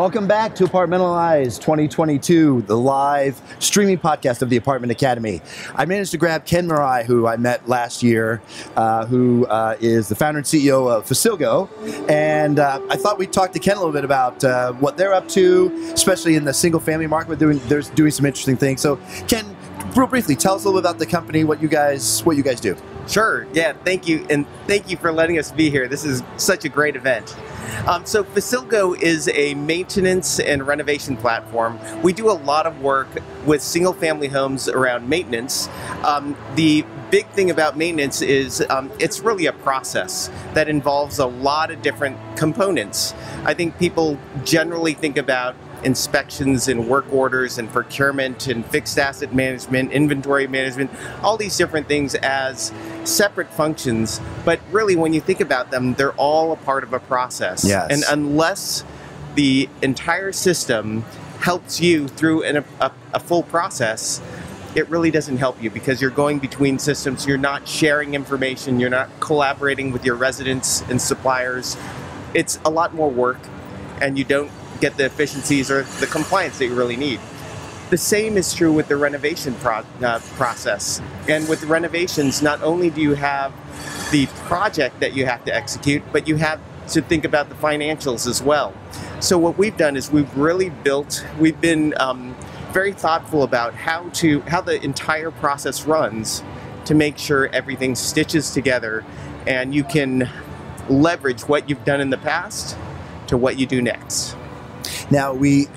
Welcome back to Apartmentalize 2022, the live streaming podcast of the Apartment Academy. I managed to grab Ken Marai, who I met last year, uh, who uh, is the founder and CEO of Facilgo. And uh, I thought we'd talk to Ken a little bit about uh, what they're up to, especially in the single family market. They're doing, they're doing some interesting things. So, Ken, real briefly, tell us a little bit about the company, what you guys, what you guys do. Sure. Yeah. Thank you, and thank you for letting us be here. This is such a great event. Um, so Facilgo is a maintenance and renovation platform. We do a lot of work with single-family homes around maintenance. Um, the big thing about maintenance is um, it's really a process that involves a lot of different components. I think people generally think about inspections and work orders and procurement and fixed asset management, inventory management, all these different things as separate functions. But really, when you think about them, they're all a part of a process. Yes. And unless the entire system helps you through an, a, a full process, it really doesn't help you because you're going between systems. You're not sharing information. You're not collaborating with your residents and suppliers. It's a lot more work, and you don't get the efficiencies or the compliance that you really need. The same is true with the renovation pro- uh, process. And with renovations, not only do you have the project that you have to execute, but you have to think about the financials as well. So what we've done is we've really built. We've been um, very thoughtful about how to how the entire process runs to make sure everything stitches together, and you can leverage what you've done in the past to what you do next. Now we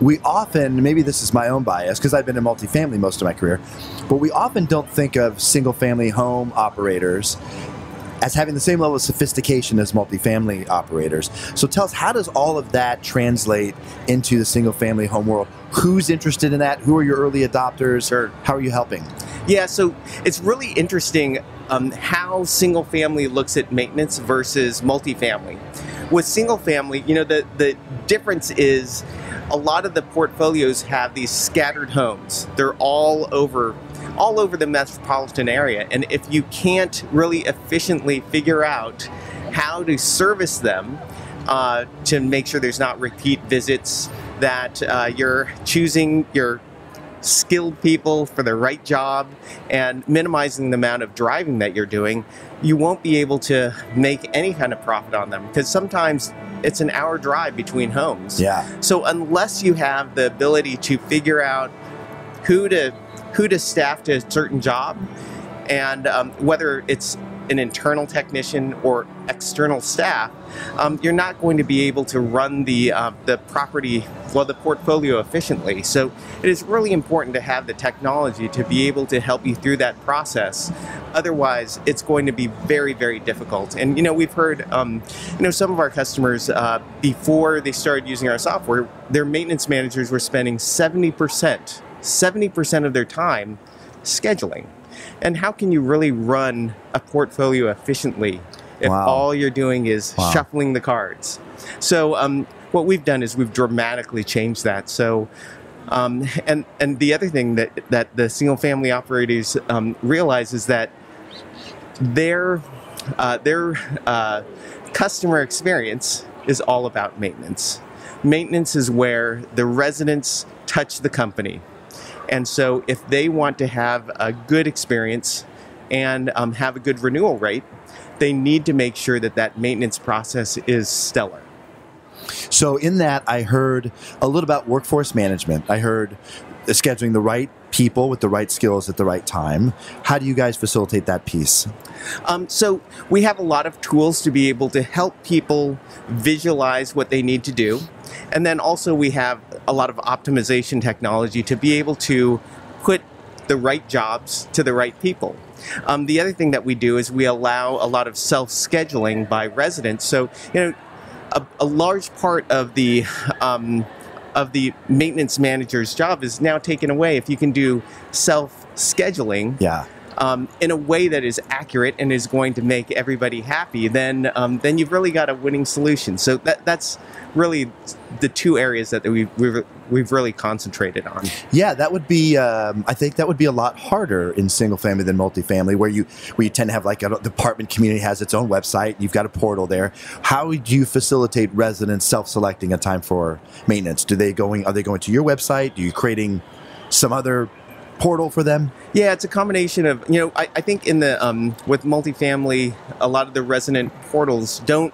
we often maybe this is my own bias because I've been in multifamily most of my career, but we often don't think of single family home operators as having the same level of sophistication as multifamily operators. So tell us how does all of that translate into the single family home world? Who's interested in that? Who are your early adopters? Or how are you helping? Yeah, so it's really interesting um, how single family looks at maintenance versus multifamily. With single family, you know, the, the difference is a lot of the portfolios have these scattered homes. They're all over all over the metropolitan area. And if you can't really efficiently figure out how to service them uh, to make sure there's not repeat visits, that uh, you're choosing your skilled people for the right job and minimizing the amount of driving that you're doing, you won't be able to make any kind of profit on them because sometimes it's an hour drive between homes. Yeah. So unless you have the ability to figure out who to who to staff to a certain job and um, whether it's an internal technician or external staff, um, you're not going to be able to run the uh, the property well the portfolio efficiently. So it is really important to have the technology to be able to help you through that process. Otherwise, it's going to be very very difficult. And you know we've heard um, you know some of our customers uh, before they started using our software, their maintenance managers were spending seventy percent 70% of their time scheduling. And how can you really run a portfolio efficiently if Wow. all you're doing is Wow. shuffling the cards? So um, what we've done is we've dramatically changed that. So um, and and the other thing that that the single family operators um, realize is that their uh, their uh, customer experience is all about maintenance. Maintenance is where the residents touch the company. And so, if they want to have a good experience and um, have a good renewal rate, they need to make sure that that maintenance process is stellar. So in that, I heard a little about workforce management. I heard scheduling the right people with the right skills at the right time. How do you guys facilitate that piece? Um, so we have a lot of tools to be able to help people visualize what they need to do. And then also we have a lot of optimization technology to be able to put the right jobs to the right people. Um, the other thing that we do is we allow a lot of self-scheduling by residents. So, you know, a, a large part of the um, of the maintenance manager's job is now taken away if you can do self-scheduling Yeah. Um, in a way that is accurate and is going to make everybody happy, then um, then you've really got a winning solution. So that that's really the two areas that we we we've really concentrated on. Yeah, that would be. Um, I think that would be a lot harder in single family than multifamily, where you where you tend to have like a, the apartment community has its own website. You've got a portal there. How would you facilitate residents self-selecting a time for maintenance? Do they going? Are they going to your website? Are you creating some other portal for them? Yeah, it's a combination of you know. I, I think in the um, with multifamily, a lot of the resident portals don't.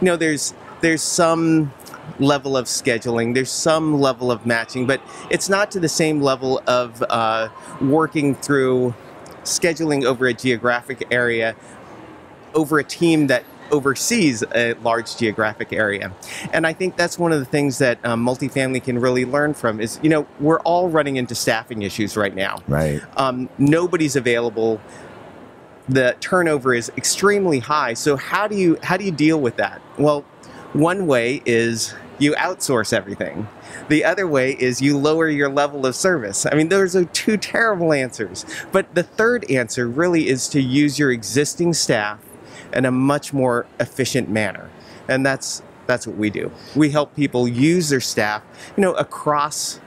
You know, there's there's some level of scheduling. There's some level of matching, but it's not to the same level of uh, working through scheduling over a geographic area over a team that oversees a large geographic area. And I think that's one of the things that um, multifamily can really learn from is, you know, we're all running into staffing issues right now. Right. Um, nobody's available. The turnover is extremely high. So how do you how do you deal with that? Well, one way is you outsource everything. The other way is you lower your level of service. I mean, those are two terrible answers. But the third answer really is to use your existing staff in a much more efficient manner. And that's that's what we do. We help people use their staff, you know, across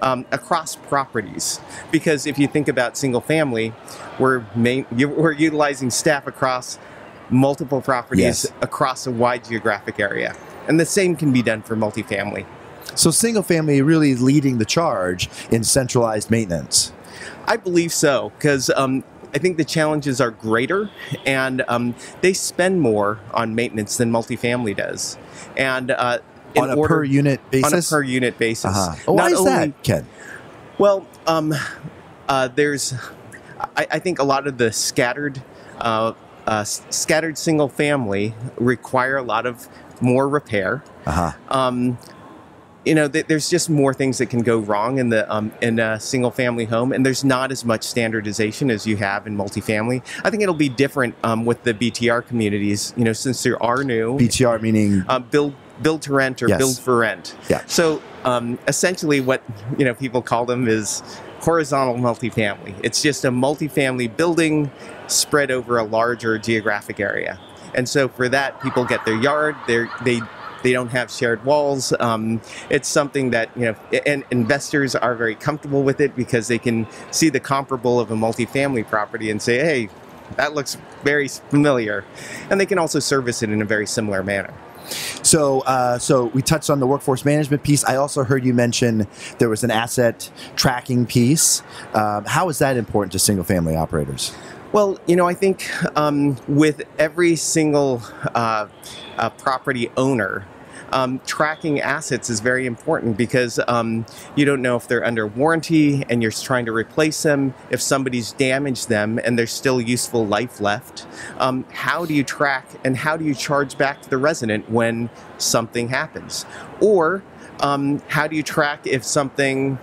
um, across properties. Because if you think about single family, we're main, we're utilizing staff across multiple properties Yes. across a wide geographic area. And the same can be done for multifamily. So single family really leading the charge in centralized maintenance. I believe so because um, I think the challenges are greater, and um, they spend more on maintenance than multifamily does. And uh, on a order, per unit basis. on a per unit basis. uh-huh. Oh, why is only- that, Ken? Well, um, uh, there's, I, I think a lot of the scattered, uh, uh, scattered single family require a lot of more repair. Uh-huh. Um, you know, th- there's just more things that can go wrong in the um, in a single family home, and there's not as much standardization as you have in multifamily. I think it'll be different um, with the BTR communities. You know, since there are new BTR meaning uh, build build to rent or Yes. build for rent. Yeah. So um, essentially, what you know people call them is horizontal multifamily. It's just a multifamily building spread over a larger geographic area. And so for that, people get their yard. They they don't have shared walls. Um, it's something that you know, and investors are very comfortable with it because they can see the comparable of a multifamily property and say, hey. That looks very familiar, and they can also service it in a very similar manner. So, uh, so we touched on the workforce management piece. I also heard you mention there was an asset tracking piece. Um, how is that important to single family operators? Well, you know, I think um, with every single uh, uh, property owner, um, tracking assets is very important because um, you don't know if they're under warranty and you're trying to replace them, if somebody's damaged them and there's still useful life left. Um, how do you track and how do you charge back to the resident when something happens? Or um, how do you track if something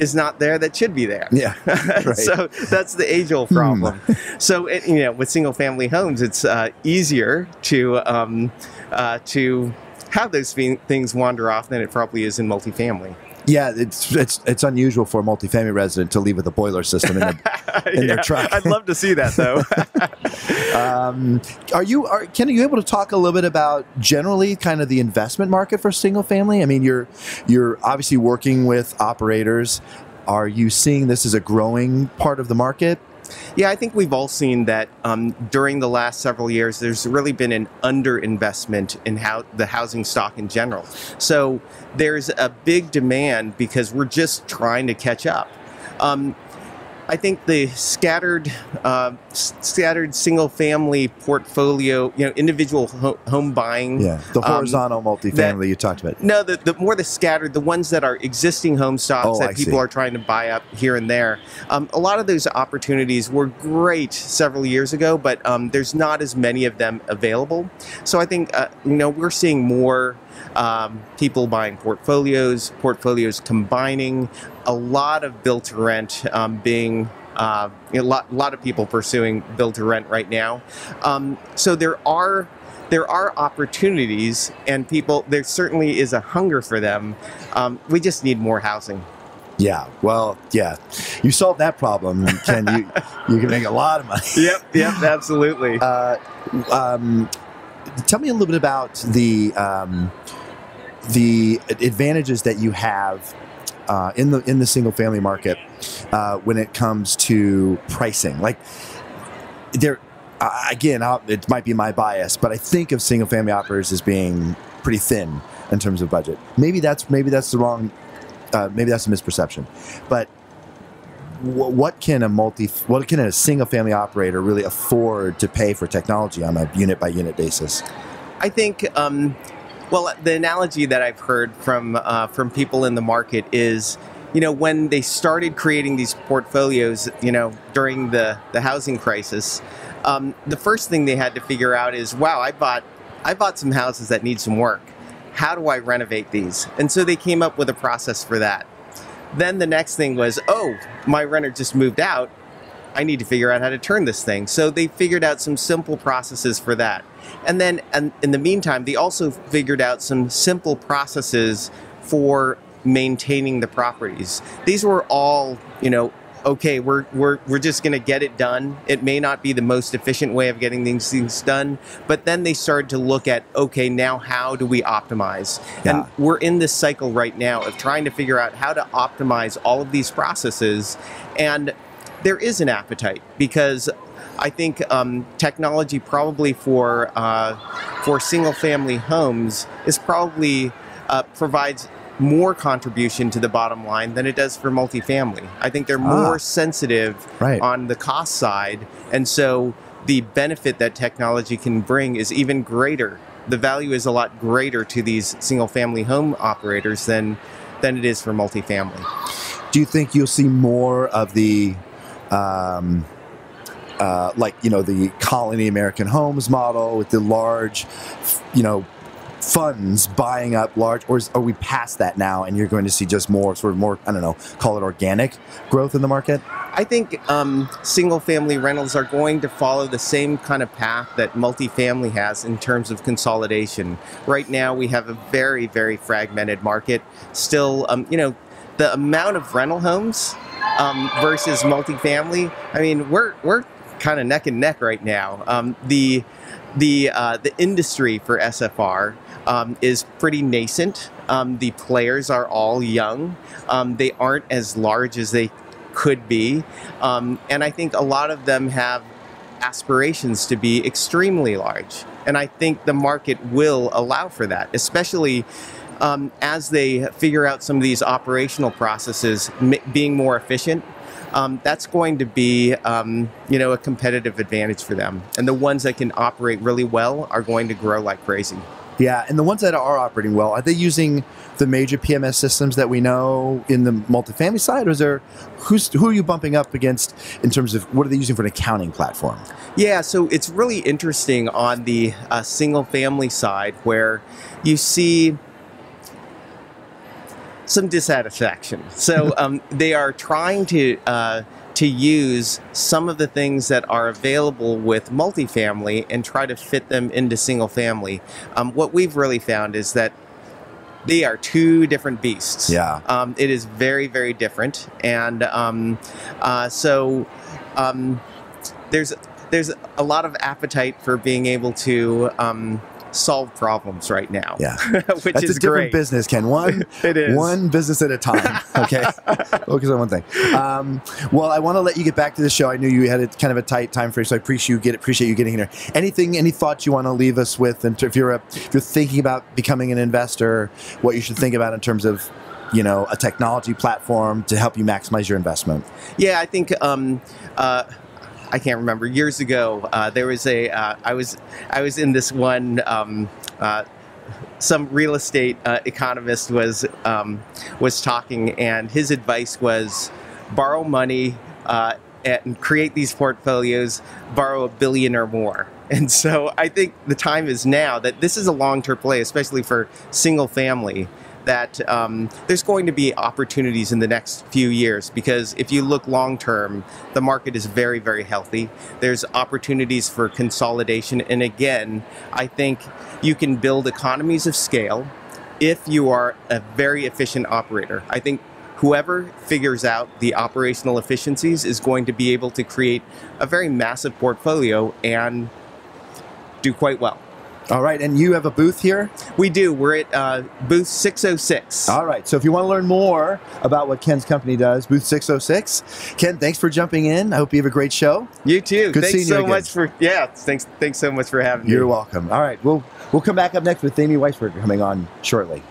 is not there that should be there? Yeah, right. so that's the age-old problem. So it, you know, with single-family homes, it's uh, easier to um, uh, to have those things wander off than it probably is in multifamily. Yeah, it's it's it's unusual for a multifamily resident to leave with a boiler system in their in their truck. I'd love to see that though. Um, are you are Ken? Are you able to talk a little bit about generally kind of the investment market for single family? I mean, you're you're obviously working with operators. Are you seeing this as a growing part of the market? Yeah, I think we've all seen that um, during the last several years, there's really been an underinvestment in how the housing stock in general. So there's a big demand because we're just trying to catch up. Um, I think the scattered, uh, s- scattered single-family portfolio, you know, individual ho- home buying. Yeah, the um, horizontal multifamily you talked about. no, the, the more the scattered, the ones that are existing home stocks Oh, that I people see. are trying to buy up here and there. Um, a lot of those opportunities were great several years ago, but um, there's not as many of them available. So I think uh, you know we're seeing more um, people buying portfolios, portfolios combining, a lot of built to rent um, being. Uh, a lot, lot of people pursuing build to rent right now. Um, so there are there are opportunities and people there certainly is a hunger for them um, we just need more housing Yeah, well, yeah, you solve that problem, Ken. You you can make a lot of money. yep yep absolutely Uh, um, tell me a little bit about the um, the advantages that you have uh, in the in the single family market uh, when it comes to pricing. Like there, uh, again, I'll, it might be my bias, but I think of single family operators as being pretty thin in terms of budget. Maybe that's maybe that's the wrong. Uh, maybe that's a misperception, but what can a multi what can a single family operator really afford to pay for technology on a unit by unit basis? I think, um, well, the analogy that I've heard from uh, from people in the market is, you know, when they started creating these portfolios, you know, during the the housing crisis, um, the first thing they had to figure out is, wow, I bought I bought some houses that need some work. How do I renovate these? And so they came up with a process for that. Then the next thing was, oh, my renter just moved out. I need to figure out how to turn this thing. So they figured out some simple processes for that. And then and in the meantime, they also figured out some simple processes for maintaining the properties. These were all, you know, okay, we're, we're, we're just going to get it done. It may not be the most efficient way of getting these things done, but then they started to look at, okay, now how do we optimize? Yeah. And we're in this cycle right now of trying to figure out how to optimize all of these processes. And there is an appetite because I think um, technology probably for uh, for single family homes is probably uh, provides more contribution to the bottom line than it does for multifamily. I think they're more Ah. sensitive Right. on the cost side, and so the benefit that technology can bring is even greater. The value is a lot greater to these single family home operators than than it is for multifamily. Do you think you'll see more of the, um, uh, like you know, the colony American homes model with the large, you know, funds buying up large, or is, are we past that now, and you're going to see just more sort of more I don't know, call it organic growth in the market? I think um, single family rentals are going to follow the same kind of path that multifamily has in terms of consolidation. Right now, we have a very, very fragmented market. Still, um, you know, the amount of rental homes um, versus multifamily, I mean, we're, we're kind of neck and neck right now. Um, the the uh, the industry for SFR um, is pretty nascent. Um, the players are all young. Um, they aren't as large as they could be, um, and I think a lot of them have aspirations to be extremely large. And I think the market will allow for that, especially um, as they figure out some of these operational processes m- being more efficient. Um, that's going to be, um, you know, a competitive advantage for them. And the ones that can operate really well are going to grow like crazy. Yeah, and the ones that are operating well, are they using the major PMS systems that we know in the multifamily side, or is there who's who are you bumping up against in terms of what are they using for an accounting platform? Yeah, so it's really interesting on the uh, single family side where you see some dissatisfaction. So um, they are trying to uh, to use some of the things that are available with multifamily and try to fit them into single family. Um, what we've really found is that they are two different beasts. Yeah. Um, it is very, very different, and um, uh, so um, there's there's a lot of appetite for being able to um, solve problems right now. Yeah. which That's is a different great. business, Ken. One It is. one business at a time. Okay, focus on one thing. Um, well, I want to let you get back to the show. I knew you had a kind of a tight time frame, so I appreciate you get appreciate you getting here. Anything, any thoughts you want to leave us with? And if you're a, if you're thinking about becoming an investor, what you should think about in terms of you know a technology platform to help you maximize your investment. Yeah, I think um, uh, I can't remember. Years ago, uh, there was a uh, I was I was in this one. Um, uh, some real estate uh, economist was um, was talking, and his advice was borrow money and create these portfolios, borrow a billion or more. And so I think the time is now that this is a long term play, especially for single family. That um, there's going to be opportunities in the next few years because if you look long term, the market is very, very healthy. There's opportunities for consolidation. And again, I think you can build economies of scale if you are a very efficient operator. I think whoever figures out the operational efficiencies is going to be able to create a very massive portfolio and do quite well. All right, and you have a booth here? We do. We're at uh, booth 606. All right, so if you want to learn more about what Ken's company does, booth 606. Ken, thanks for jumping in. I hope you have a great show. You too. Good thanks seeing you so again. much for yeah. Thanks. Thanks so much for having me. You're welcome. All right, we'll we'll come back up next with Amy Weisberger coming on shortly.